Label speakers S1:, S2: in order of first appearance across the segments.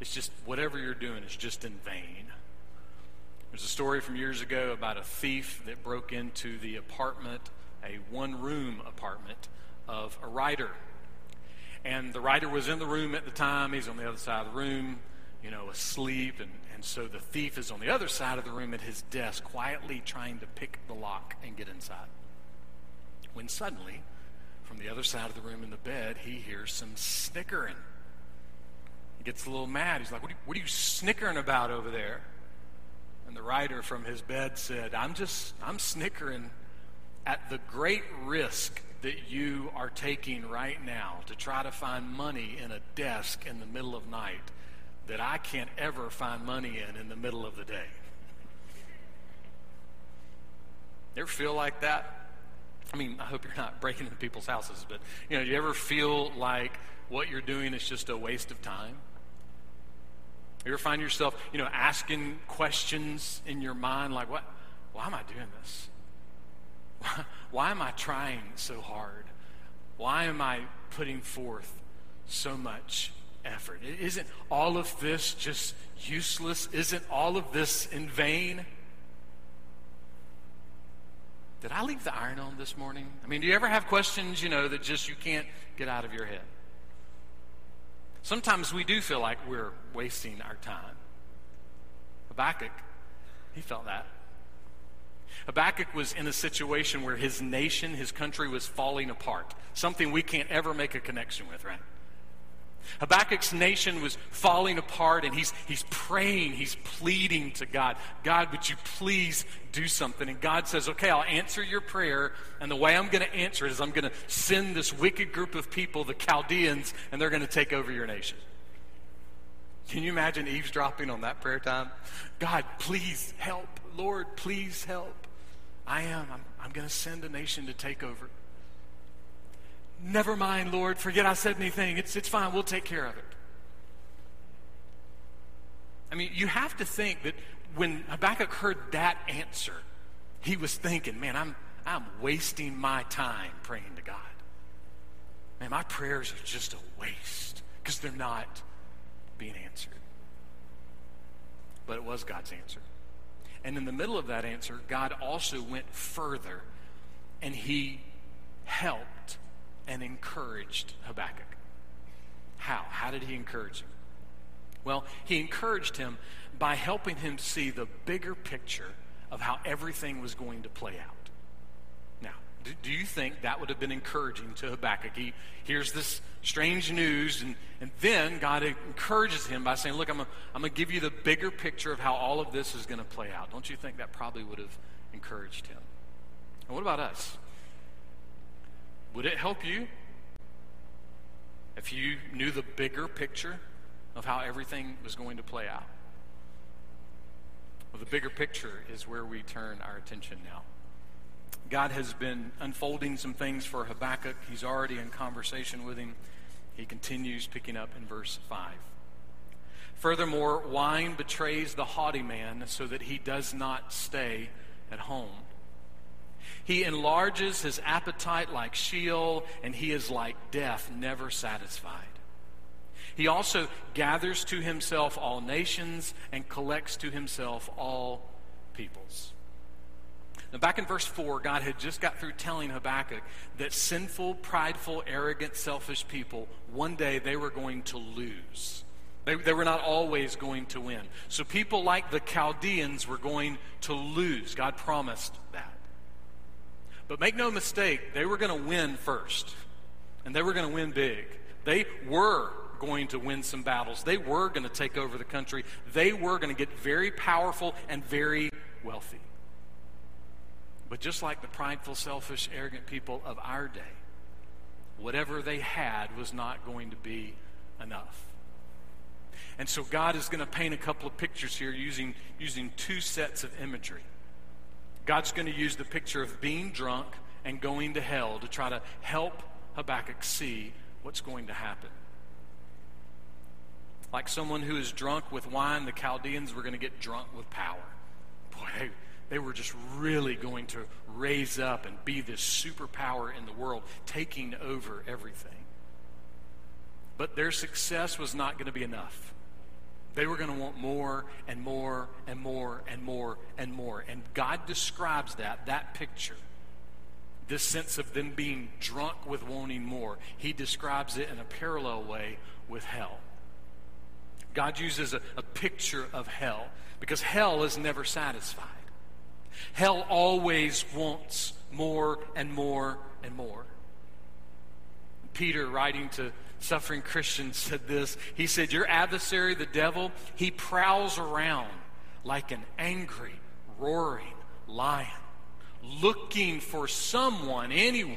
S1: it's just whatever you're doing is just in vain. There's a story from years ago about a thief that broke into the apartment, a one room apartment of a writer. And the writer was in the room at the time. He's on the other side of the room, you know, asleep. And, and so the thief is on the other side of the room at his desk, quietly trying to pick the lock and get inside. When suddenly, from the other side of the room in the bed, he hears some snickering. He gets a little mad. He's like, What are you, what are you snickering about over there? And the writer from his bed said, I'm just, I'm snickering at the great risk that you are taking right now to try to find money in a desk in the middle of night that I can't ever find money in in the middle of the day. You ever feel like that? I mean, I hope you're not breaking into people's houses, but you know, do you ever feel like what you're doing is just a waste of time? You ever find yourself, you know, asking questions in your mind like, what? Why am I doing this? Why, why am I trying so hard? Why am I putting forth so much effort? Isn't all of this just useless? Isn't all of this in vain? Did I leave the iron on this morning? I mean, do you ever have questions, you know, that just you can't get out of your head? Sometimes we do feel like we're wasting our time. Habakkuk, he felt that. Habakkuk was in a situation where his nation, his country was falling apart, something we can't ever make a connection with, right? Habakkuk's nation was falling apart, and he's, he's praying, he's pleading to God God, would you please do something? And God says, Okay, I'll answer your prayer, and the way I'm going to answer it is I'm going to send this wicked group of people, the Chaldeans, and they're going to take over your nation. Can you imagine eavesdropping on that prayer time? God, please help. Lord, please help. I am. I'm, I'm going to send a nation to take over. Never mind, Lord. Forget I said anything. It's, it's fine. We'll take care of it. I mean, you have to think that when Habakkuk heard that answer, he was thinking, man, I'm, I'm wasting my time praying to God. Man, my prayers are just a waste because they're not being answered. But it was God's answer. And in the middle of that answer, God also went further and he helped and encouraged Habakkuk. How? How did he encourage him? Well, he encouraged him by helping him see the bigger picture of how everything was going to play out. Now, do, do you think that would have been encouraging to Habakkuk? He hears this strange news, and, and then God encourages him by saying, Look, I'm going to give you the bigger picture of how all of this is going to play out. Don't you think that probably would have encouraged him? And what about us? Would it help you if you knew the bigger picture of how everything was going to play out? Well, the bigger picture is where we turn our attention now. God has been unfolding some things for Habakkuk. He's already in conversation with him. He continues picking up in verse 5. Furthermore, wine betrays the haughty man so that he does not stay at home. He enlarges his appetite like Sheol, and he is like death, never satisfied. He also gathers to himself all nations and collects to himself all peoples. Now, back in verse 4, God had just got through telling Habakkuk that sinful, prideful, arrogant, selfish people, one day they were going to lose. They, they were not always going to win. So, people like the Chaldeans were going to lose. God promised that. But make no mistake, they were going to win first. And they were going to win big. They were going to win some battles. They were going to take over the country. They were going to get very powerful and very wealthy. But just like the prideful, selfish, arrogant people of our day, whatever they had was not going to be enough. And so God is going to paint a couple of pictures here using, using two sets of imagery. God's going to use the picture of being drunk and going to hell to try to help Habakkuk see what's going to happen. Like someone who is drunk with wine, the Chaldeans were going to get drunk with power. Boy, they, they were just really going to raise up and be this superpower in the world, taking over everything. But their success was not going to be enough. They were going to want more and more and more and more and more. And God describes that, that picture, this sense of them being drunk with wanting more. He describes it in a parallel way with hell. God uses a, a picture of hell because hell is never satisfied. Hell always wants more and more and more. Peter, writing to suffering Christians, said this. He said, Your adversary, the devil, he prowls around like an angry, roaring lion, looking for someone, anyone,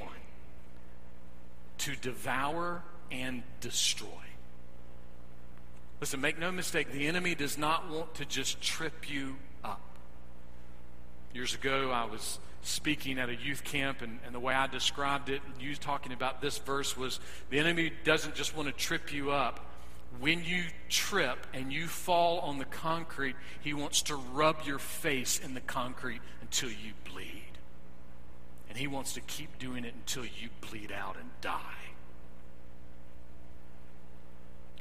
S1: to devour and destroy. Listen, make no mistake, the enemy does not want to just trip you up. Years ago, I was speaking at a youth camp, and, and the way I described it, and you talking about this verse was the enemy doesn't just want to trip you up. When you trip and you fall on the concrete, he wants to rub your face in the concrete until you bleed. And he wants to keep doing it until you bleed out and die.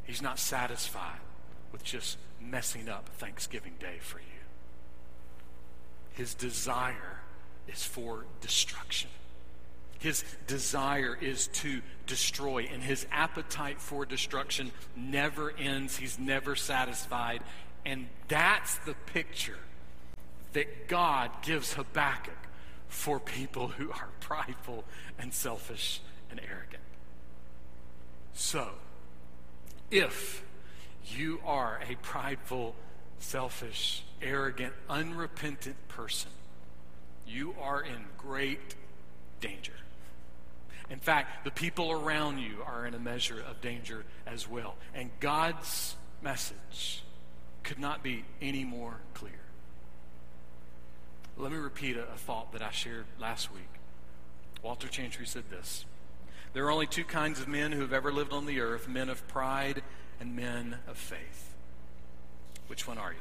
S1: He's not satisfied with just messing up Thanksgiving Day for you. His desire is for destruction. His desire is to destroy, and his appetite for destruction never ends. He's never satisfied. And that's the picture that God gives Habakkuk for people who are prideful and selfish and arrogant. So, if you are a prideful, selfish, arrogant, unrepentant person, you are in great danger. In fact, the people around you are in a measure of danger as well. And God's message could not be any more clear. Let me repeat a, a thought that I shared last week. Walter Chantry said this There are only two kinds of men who have ever lived on the earth men of pride and men of faith. Which one are you?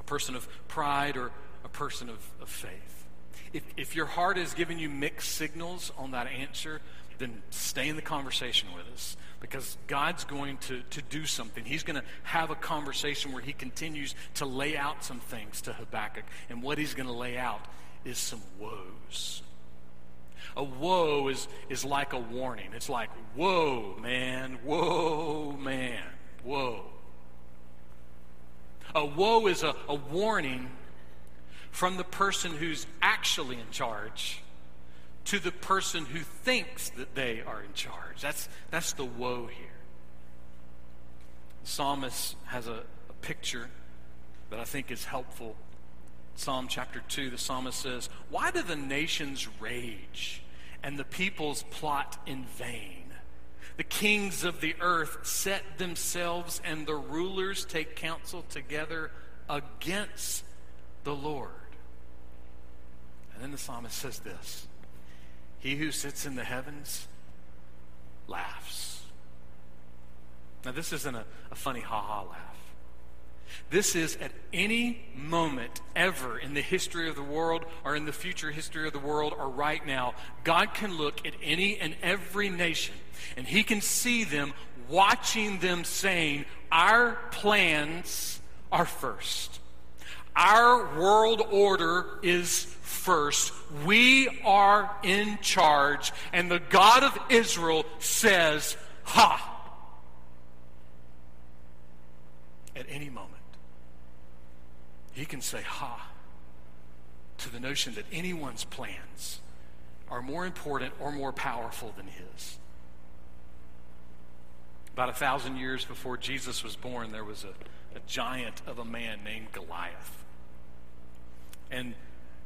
S1: A person of pride or a person of, of faith. If, if your heart is giving you mixed signals on that answer, then stay in the conversation with us because God's going to, to do something. He's going to have a conversation where He continues to lay out some things to Habakkuk. And what He's going to lay out is some woes. A woe is, is like a warning. It's like, whoa, man, whoa, man, whoa. A woe is a, a warning from the person who's actually in charge to the person who thinks that they are in charge. That's, that's the woe here. The psalmist has a, a picture that I think is helpful. Psalm chapter 2, the psalmist says, Why do the nations rage and the peoples plot in vain? The kings of the earth set themselves, and the rulers take counsel together against the Lord. And then the psalmist says this He who sits in the heavens laughs. Now, this isn't a, a funny ha ha laugh. This is at any moment ever in the history of the world or in the future history of the world or right now, God can look at any and every nation and He can see them watching them saying, Our plans are first. Our world order is first. We are in charge. And the God of Israel says, Ha! At any moment, he can say, Ha! to the notion that anyone's plans are more important or more powerful than his. About a thousand years before Jesus was born, there was a, a giant of a man named Goliath. And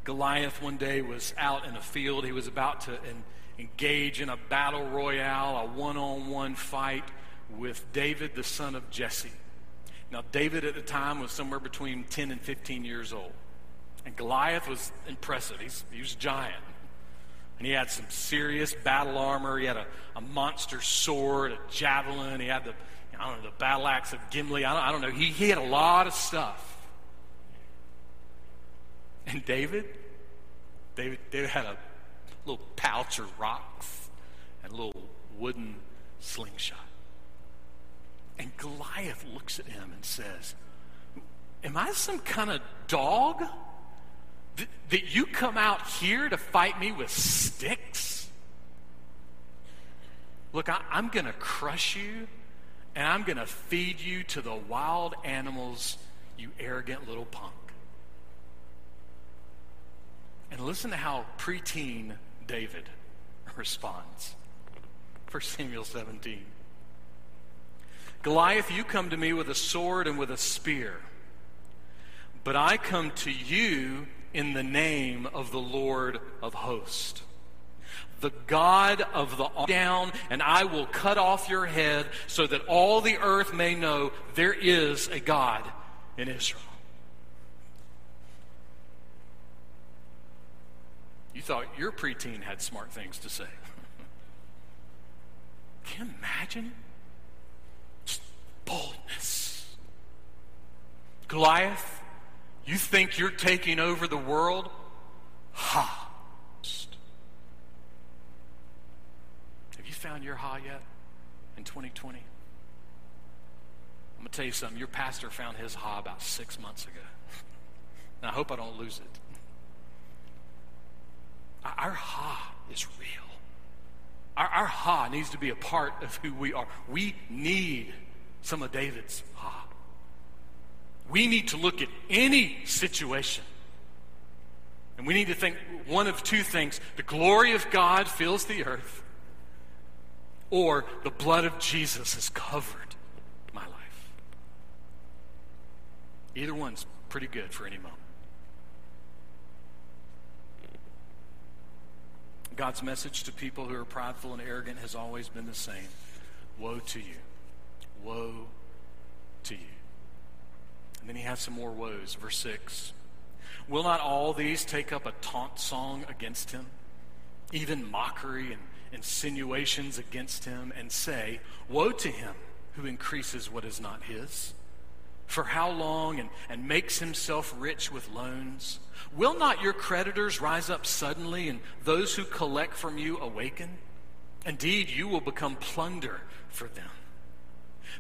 S1: Goliath one day was out in a field. He was about to en- engage in a battle royale, a one on one fight with David, the son of Jesse. Now, David at the time was somewhere between 10 and 15 years old. And Goliath was impressive. He's, he was a giant. And he had some serious battle armor. He had a, a monster sword, a javelin. He had the, I don't know, the battle axe of Gimli. I don't, I don't know. He, he had a lot of stuff. And David, David, David had a little pouch of rocks and a little wooden slingshot. And Goliath looks at him and says, Am I some kind of dog? Th- that you come out here to fight me with sticks? Look, I, I'm going to crush you and I'm going to feed you to the wild animals, you arrogant little punk. And listen to how preteen David responds. 1 Samuel 17. Goliath, you come to me with a sword and with a spear, but I come to you in the name of the Lord of hosts the God of the down, and I will cut off your head so that all the earth may know there is a God in Israel. You thought your preteen had smart things to say. Can you imagine? Just boldness. Goliath, you think you're taking over the world? Ha! Have you found your ha yet in 2020? I'm going to tell you something. Your pastor found his ha about six months ago. and I hope I don't lose it. Our ha is real. Our, our ha needs to be a part of who we are. We need some of David's ha. We need to look at any situation and we need to think one of two things the glory of God fills the earth, or the blood of Jesus has covered my life. Either one's pretty good for any moment. God's message to people who are prideful and arrogant has always been the same Woe to you! Woe to you! And then he has some more woes. Verse 6 Will not all these take up a taunt song against him? Even mockery and insinuations against him and say, Woe to him who increases what is not his. For how long and, and makes himself rich with loans? Will not your creditors rise up suddenly and those who collect from you awaken? Indeed, you will become plunder for them.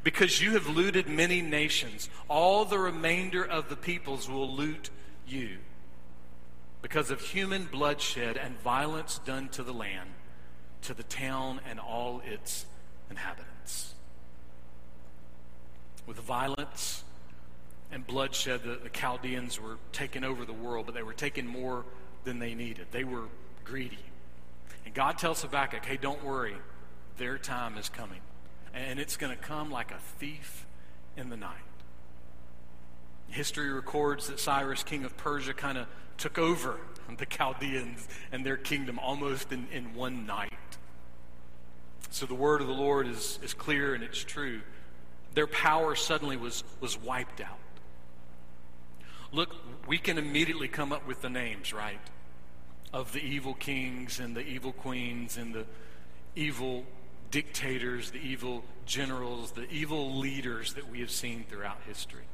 S1: Because you have looted many nations, all the remainder of the peoples will loot you. Because of human bloodshed and violence done to the land, to the town and all its inhabitants. With violence and bloodshed, the, the Chaldeans were taking over the world, but they were taking more than they needed. They were greedy. And God tells Habakkuk, hey, don't worry, their time is coming. And it's going to come like a thief in the night. History records that Cyrus, king of Persia, kind of took over the Chaldeans and their kingdom almost in, in one night. So the word of the Lord is, is clear and it's true. Their power suddenly was, was wiped out. Look, we can immediately come up with the names, right? Of the evil kings and the evil queens and the evil dictators, the evil generals, the evil leaders that we have seen throughout history.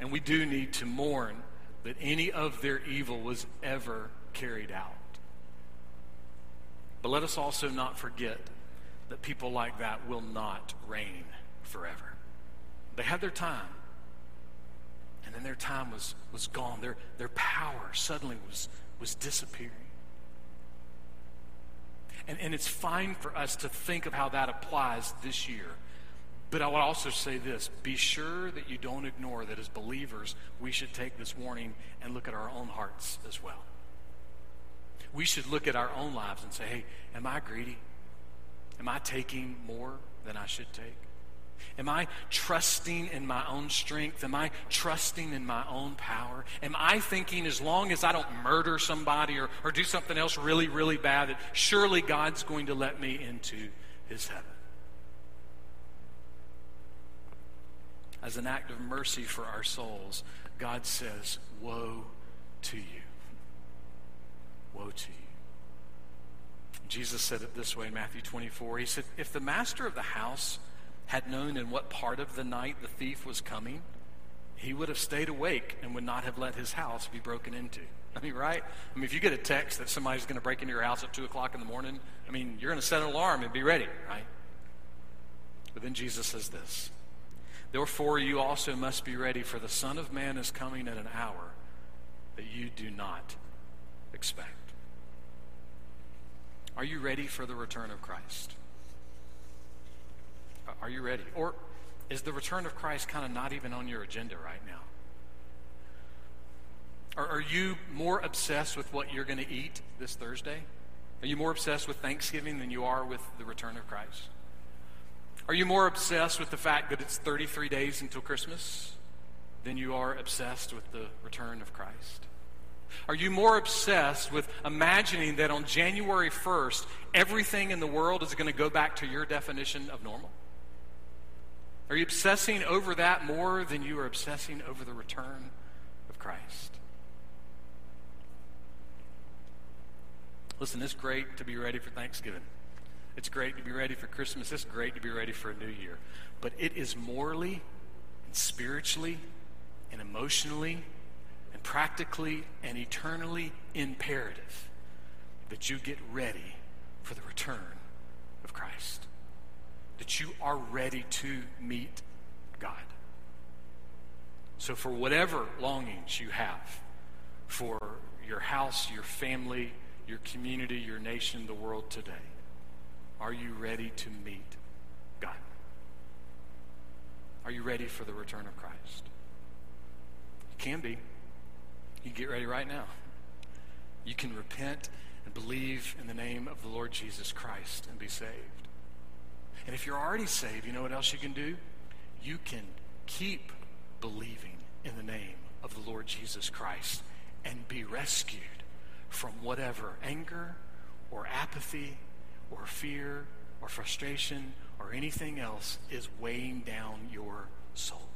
S1: And we do need to mourn that any of their evil was ever carried out. But let us also not forget that people like that will not reign forever. They had their time, and then their time was, was gone. Their, their power suddenly was, was disappearing. And, and it's fine for us to think of how that applies this year. But I would also say this be sure that you don't ignore that as believers, we should take this warning and look at our own hearts as well we should look at our own lives and say, hey, am I greedy? Am I taking more than I should take? Am I trusting in my own strength? Am I trusting in my own power? Am I thinking as long as I don't murder somebody or, or do something else really, really bad, that surely God's going to let me into his heaven? As an act of mercy for our souls, God says, Woe to you. Woe to you. Jesus said it this way in Matthew 24. He said, If the master of the house had known in what part of the night the thief was coming, he would have stayed awake and would not have let his house be broken into. I mean, right? I mean, if you get a text that somebody's going to break into your house at 2 o'clock in the morning, I mean, you're going to set an alarm and be ready, right? But then Jesus says this Therefore, you also must be ready, for the Son of Man is coming at an hour that you do not expect. Are you ready for the return of Christ? Are you ready? Or is the return of Christ kind of not even on your agenda right now? Or are you more obsessed with what you're going to eat this Thursday? Are you more obsessed with Thanksgiving than you are with the return of Christ? Are you more obsessed with the fact that it's 33 days until Christmas than you are obsessed with the return of Christ? Are you more obsessed with imagining that on January 1st, everything in the world is going to go back to your definition of normal? Are you obsessing over that more than you are obsessing over the return of Christ? Listen, it's great to be ready for Thanksgiving. It's great to be ready for Christmas. It's great to be ready for a new year. But it is morally and spiritually and emotionally and practically and eternally imperative that you get ready for the return of Christ. That you are ready to meet God. So, for whatever longings you have for your house, your family, your community, your nation, the world today? Are you ready to meet God? Are you ready for the return of Christ? You can be. You get ready right now. You can repent and believe in the name of the Lord Jesus Christ and be saved. And if you're already saved, you know what else you can do? You can keep believing in the name of the Lord Jesus Christ and be rescued from whatever anger or apathy or fear or frustration or anything else is weighing down your soul.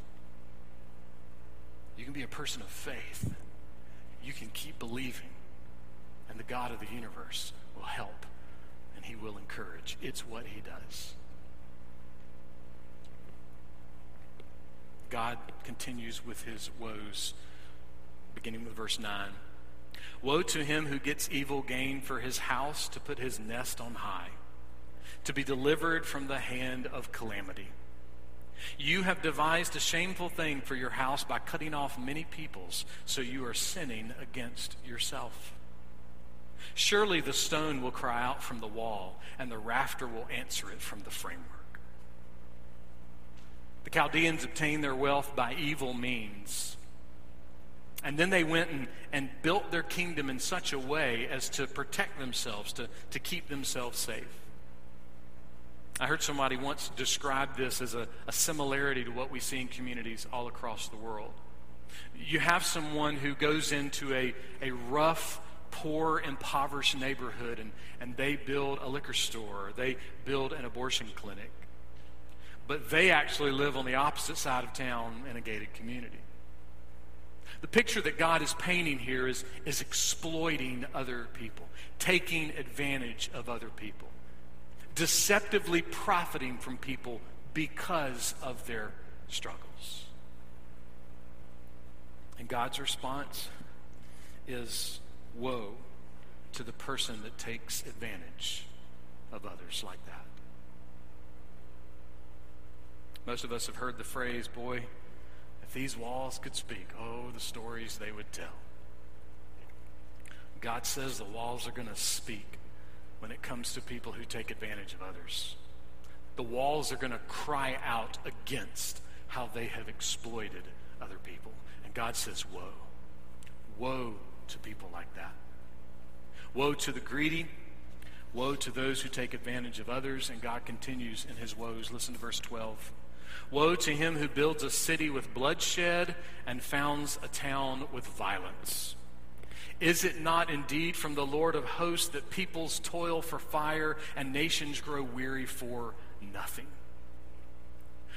S1: You can be a person of faith. You can keep believing, and the God of the universe will help and he will encourage. It's what he does. God continues with his woes, beginning with verse 9. Woe to him who gets evil gain for his house to put his nest on high, to be delivered from the hand of calamity. You have devised a shameful thing for your house by cutting off many peoples, so you are sinning against yourself. Surely the stone will cry out from the wall, and the rafter will answer it from the framework. The Chaldeans obtained their wealth by evil means. And then they went and, and built their kingdom in such a way as to protect themselves, to, to keep themselves safe. I heard somebody once describe this as a, a similarity to what we see in communities all across the world. You have someone who goes into a, a rough, poor, impoverished neighborhood and, and they build a liquor store, they build an abortion clinic. But they actually live on the opposite side of town in a gated community. The picture that God is painting here is, is exploiting other people, taking advantage of other people, deceptively profiting from people because of their struggles. And God's response is woe to the person that takes advantage of others like that. Most of us have heard the phrase, boy, if these walls could speak, oh, the stories they would tell. God says the walls are going to speak when it comes to people who take advantage of others. The walls are going to cry out against how they have exploited other people. And God says, Woe. Woe to people like that. Woe to the greedy. Woe to those who take advantage of others. And God continues in his woes. Listen to verse 12. Woe to him who builds a city with bloodshed and founds a town with violence. Is it not indeed from the Lord of hosts that peoples toil for fire and nations grow weary for nothing?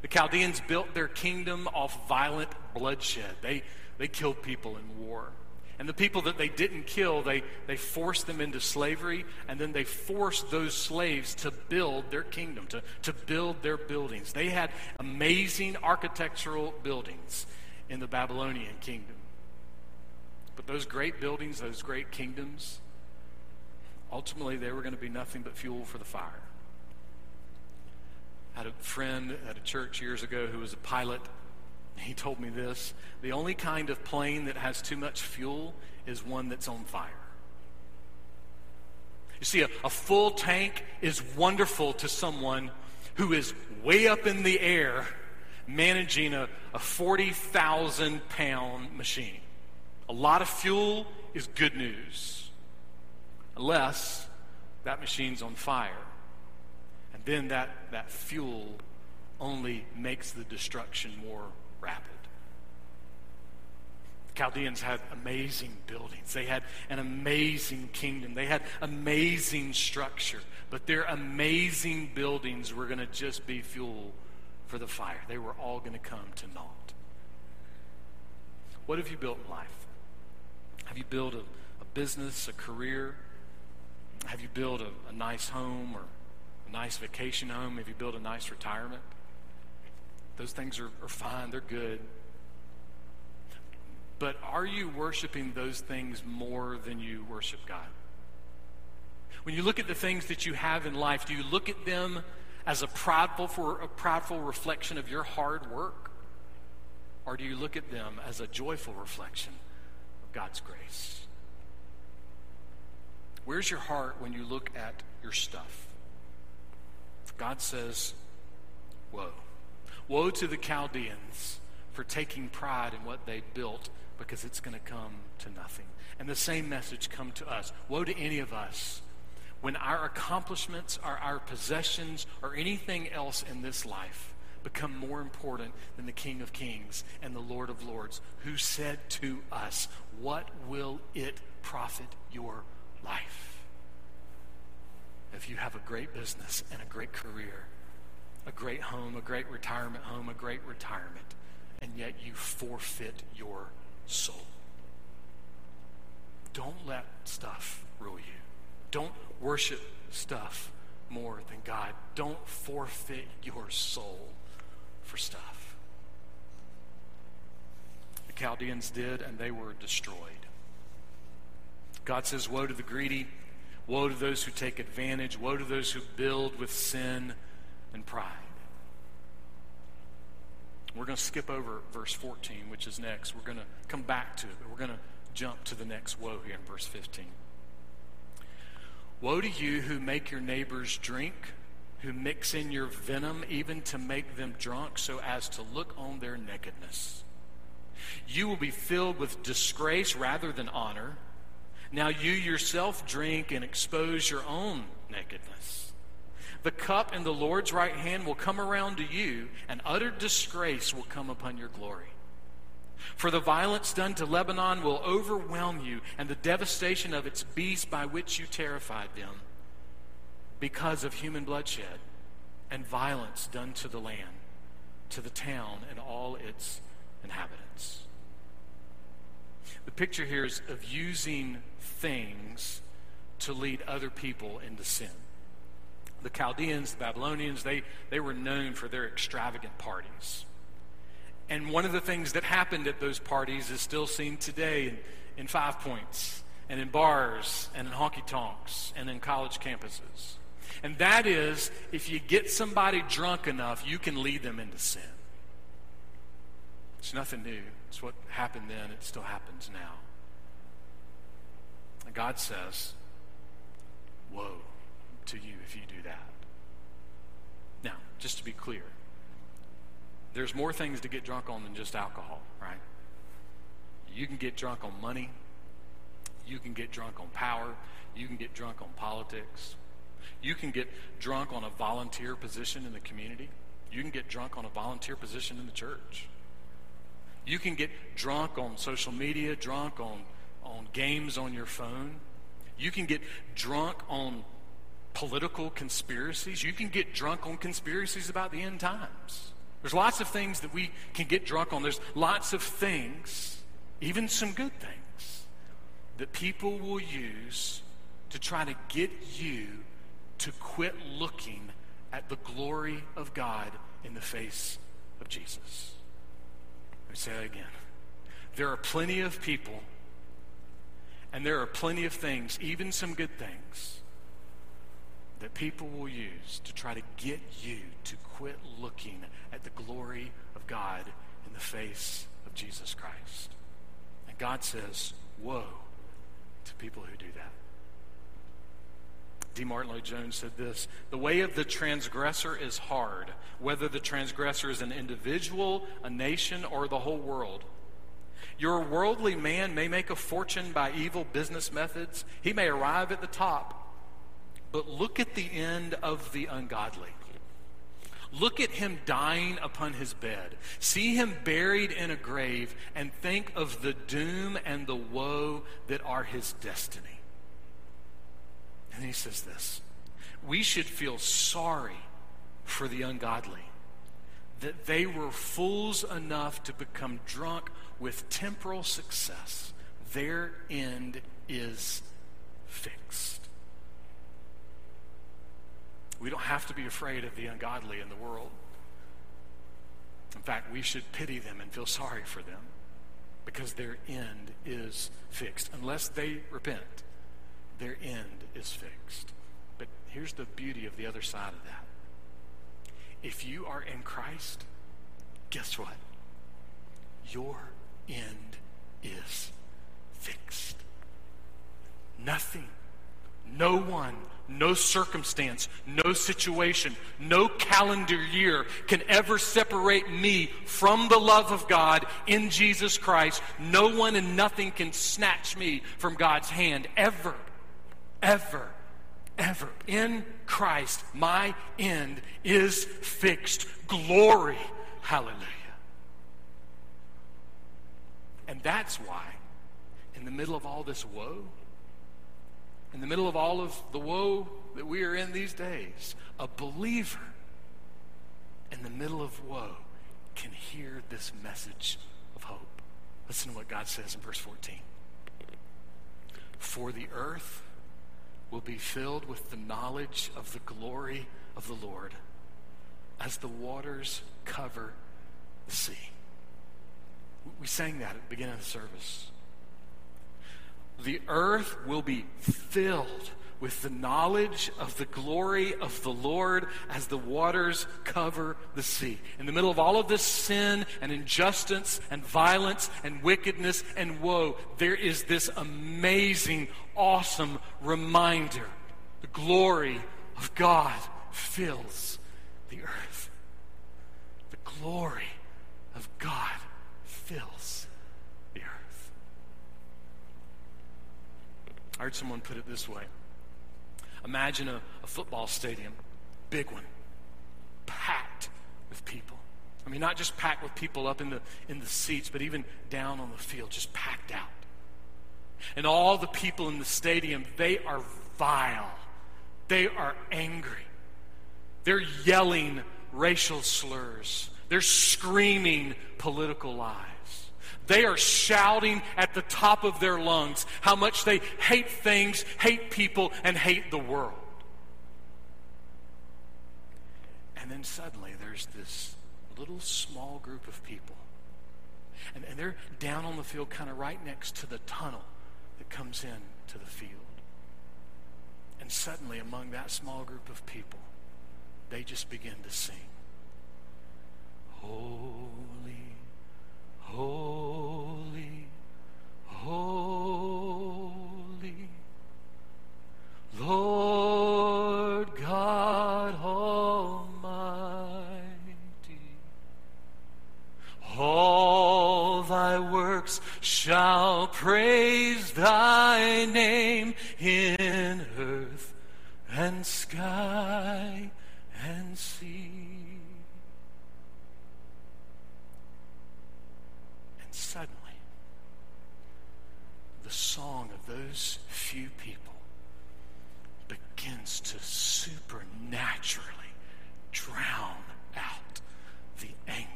S1: The Chaldeans built their kingdom off violent bloodshed. They, they killed people in war. And the people that they didn't kill, they, they forced them into slavery, and then they forced those slaves to build their kingdom, to, to build their buildings. They had amazing architectural buildings in the Babylonian kingdom. But those great buildings, those great kingdoms, ultimately they were going to be nothing but fuel for the fire. I had a friend at a church years ago who was a pilot. He told me this the only kind of plane that has too much fuel is one that's on fire. You see, a, a full tank is wonderful to someone who is way up in the air managing a, a 40,000 pound machine. A lot of fuel is good news, unless that machine's on fire. And then that, that fuel only makes the destruction more rapid. The Chaldeans had amazing buildings. They had an amazing kingdom. They had amazing structure. But their amazing buildings were going to just be fuel for the fire. They were all going to come to naught. What have you built in life? Have you built a, a business, a career? Have you built a, a nice home or a nice vacation home? Have you built a nice retirement? Those things are, are fine, they're good. But are you worshiping those things more than you worship God? When you look at the things that you have in life, do you look at them as a proudful, for, a proudful reflection of your hard work? Or do you look at them as a joyful reflection of God's grace? Where's your heart when you look at your stuff? God says, Woe. Woe to the Chaldeans for taking pride in what they built because it's going to come to nothing. And the same message come to us. Woe to any of us when our accomplishments or our possessions or anything else in this life become more important than the King of Kings and the Lord of Lords, who said to us, What will it profit your life? If you have a great business and a great career, a great home, a great retirement home, a great retirement, and yet you forfeit your soul. Don't let stuff rule you. Don't worship stuff more than God. Don't forfeit your soul for stuff. The Chaldeans did, and they were destroyed. God says, Woe to the greedy, woe to those who take advantage, woe to those who build with sin and pride. We're going to skip over verse 14, which is next. We're going to come back to it, but we're going to jump to the next woe here in verse 15. Woe to you who make your neighbors drink, who mix in your venom even to make them drunk so as to look on their nakedness. You will be filled with disgrace rather than honor. Now you yourself drink and expose your own nakedness. The cup in the Lord's right hand will come around to you, and utter disgrace will come upon your glory. For the violence done to Lebanon will overwhelm you, and the devastation of its beasts by which you terrified them, because of human bloodshed and violence done to the land, to the town and all its inhabitants. The picture here is of using things to lead other people into sin. The Chaldeans, the Babylonians, they, they were known for their extravagant parties. And one of the things that happened at those parties is still seen today in, in Five Points and in bars and in honky tonks and in college campuses. And that is, if you get somebody drunk enough, you can lead them into sin. It's nothing new. It's what happened then, it still happens now. And God says, Woe to you if you. Now, just to be clear, there's more things to get drunk on than just alcohol, right? You can get drunk on money. You can get drunk on power. You can get drunk on politics. You can get drunk on a volunteer position in the community. You can get drunk on a volunteer position in the church. You can get drunk on social media, drunk on, on games on your phone. You can get drunk on political conspiracies. You can get drunk on conspiracies about the end times. There's lots of things that we can get drunk on. There's lots of things, even some good things, that people will use to try to get you to quit looking at the glory of God in the face of Jesus. Let me say that again. There are plenty of people, and there are plenty of things, even some good things, that people will use to try to get you to quit looking at the glory of God in the face of Jesus Christ. And God says, Woe to people who do that. D. Martyn Lloyd Jones said this The way of the transgressor is hard, whether the transgressor is an individual, a nation, or the whole world. Your worldly man may make a fortune by evil business methods, he may arrive at the top. But look at the end of the ungodly. Look at him dying upon his bed. See him buried in a grave and think of the doom and the woe that are his destiny. And he says this We should feel sorry for the ungodly, that they were fools enough to become drunk with temporal success. Their end is fixed. We don't have to be afraid of the ungodly in the world. In fact, we should pity them and feel sorry for them because their end is fixed. Unless they repent, their end is fixed. But here's the beauty of the other side of that. If you are in Christ, guess what? Your end is fixed. Nothing, no one no circumstance, no situation, no calendar year can ever separate me from the love of God in Jesus Christ. No one and nothing can snatch me from God's hand ever, ever, ever. In Christ, my end is fixed. Glory. Hallelujah. And that's why, in the middle of all this woe, in the middle of all of the woe that we are in these days, a believer in the middle of woe can hear this message of hope. Listen to what God says in verse 14. For the earth will be filled with the knowledge of the glory of the Lord as the waters cover the sea. We sang that at the beginning of the service the earth will be filled with the knowledge of the glory of the Lord as the waters cover the sea. In the middle of all of this sin and injustice and violence and wickedness and woe, there is this amazing, awesome reminder. The glory of God fills the earth. The glory of God fills I heard someone put it this way Imagine a, a football stadium, big one, packed with people. I mean, not just packed with people up in the, in the seats, but even down on the field, just packed out. And all the people in the stadium, they are vile. They are angry. They're yelling racial slurs. They're screaming political lies. They are shouting at the top of their lungs how much they hate things, hate people, and hate the world. And then suddenly there's this little small group of people. And, and they're down on the field, kind of right next to the tunnel that comes in to the field. And suddenly, among that small group of people, they just begin to sing. Holy,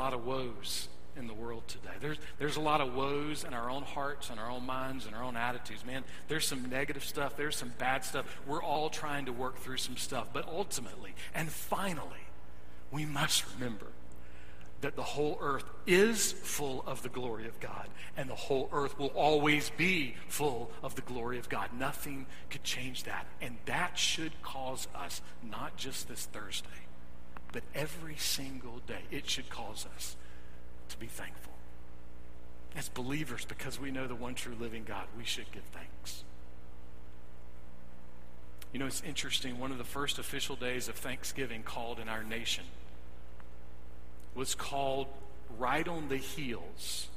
S1: lot of woes in the world today. There's, there's a lot of woes in our own hearts and our own minds and our own attitudes. Man, there's some negative stuff, there's some bad stuff. We're all trying to work through some stuff. But ultimately and finally, we must remember that the whole earth is full of the glory of God, and the whole earth will always be full of the glory of God. Nothing could change that. And that should cause us, not just this Thursday, but every single day, it should cause us to be thankful. As believers, because we know the one true living God, we should give thanks. You know, it's interesting. One of the first official days of Thanksgiving called in our nation was called right on the heels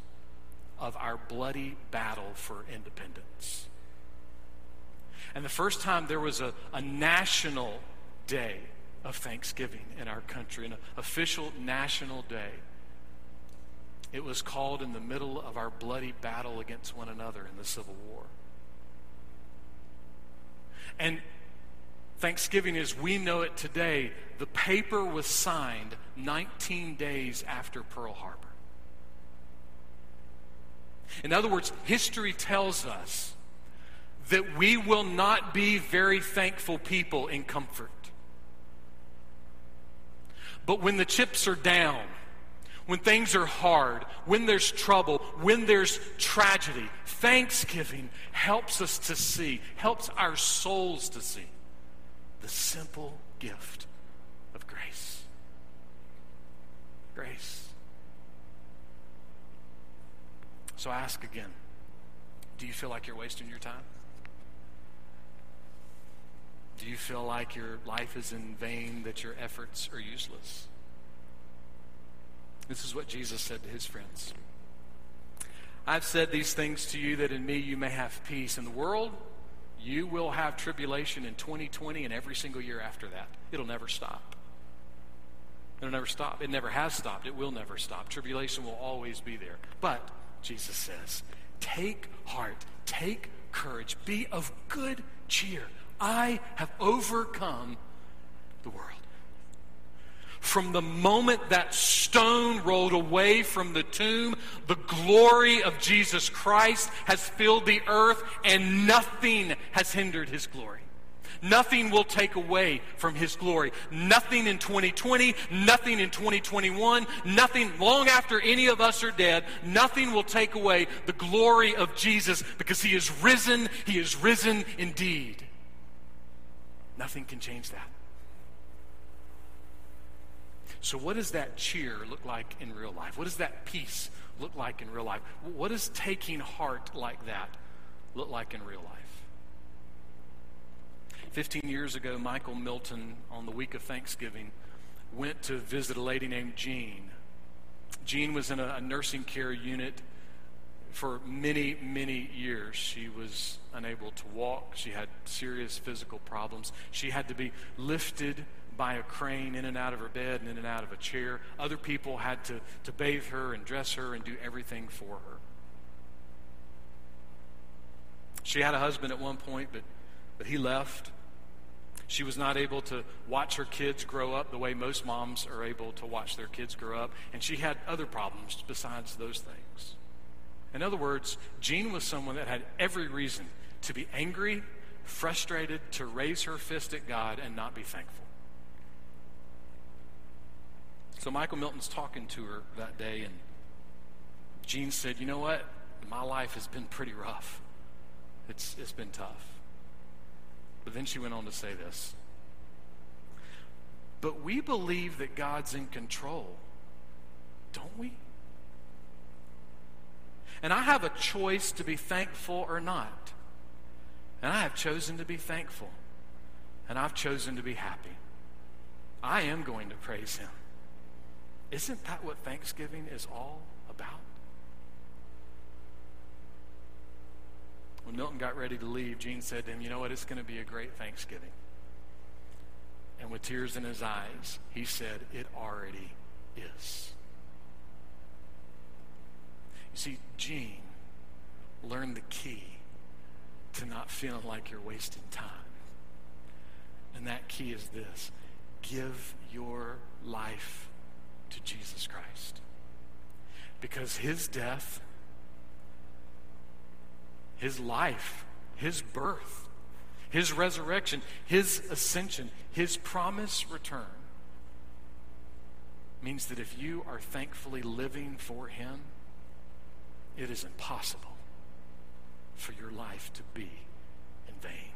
S1: of our bloody battle for independence. And the first time there was a, a national day of Thanksgiving in our country, an official national day, it was called in the middle of our bloody battle against one another in the Civil War. And Thanksgiving as we know it today, the paper was signed 19 days after Pearl Harbor. In other words, history tells us that we will not be very thankful people in comfort. But when the chips are down, when things are hard, when there's trouble, when there's tragedy, thanksgiving helps us to see, helps our souls to see the simple gift of grace. Grace. So I ask again do you feel like you're wasting your time? Do you feel like your life is in vain, that your efforts are useless? This is what Jesus said to his friends. I've said these things to you that in me you may have peace. In the world, you will have tribulation in 2020 and every single year after that. It'll never stop. It'll never stop. It never has stopped. It will never stop. Tribulation will always be there. But, Jesus says, take heart, take courage, be of good cheer. I have overcome the world. From the moment that stone rolled away from the tomb, the glory of Jesus Christ has filled the earth, and nothing has hindered his glory. Nothing will take away from his glory. Nothing in 2020, nothing in 2021, nothing long after any of us are dead, nothing will take away the glory of Jesus because he is risen. He is risen indeed. Nothing can change that. So, what does that cheer look like in real life? What does that peace look like in real life? What does taking heart like that look like in real life? 15 years ago, Michael Milton, on the week of Thanksgiving, went to visit a lady named Jean. Jean was in a, a nursing care unit for many, many years. She was unable to walk. She had serious physical problems. She had to be lifted by a crane in and out of her bed and in and out of a chair. Other people had to, to bathe her and dress her and do everything for her. She had a husband at one point, but, but he left. She was not able to watch her kids grow up the way most moms are able to watch their kids grow up. And she had other problems besides those things. In other words, Jean was someone that had every reason to be angry, frustrated, to raise her fist at God and not be thankful. So Michael Milton's talking to her that day, and Jean said, You know what? My life has been pretty rough. It's, it's been tough. But then she went on to say this. But we believe that God's in control, don't we? And I have a choice to be thankful or not. And I have chosen to be thankful. And I've chosen to be happy. I am going to praise Him. Isn't that what Thanksgiving is all about? When Milton got ready to leave, Jean said to him, You know what? It's going to be a great Thanksgiving. And with tears in his eyes, he said, It already is. You see, Jean learned the key to not feeling like you're wasting time. And that key is this give your life to Jesus Christ. Because his death, his life, his birth, his resurrection, his ascension, his promise return means that if you are thankfully living for him, it is impossible for your life to be in vain.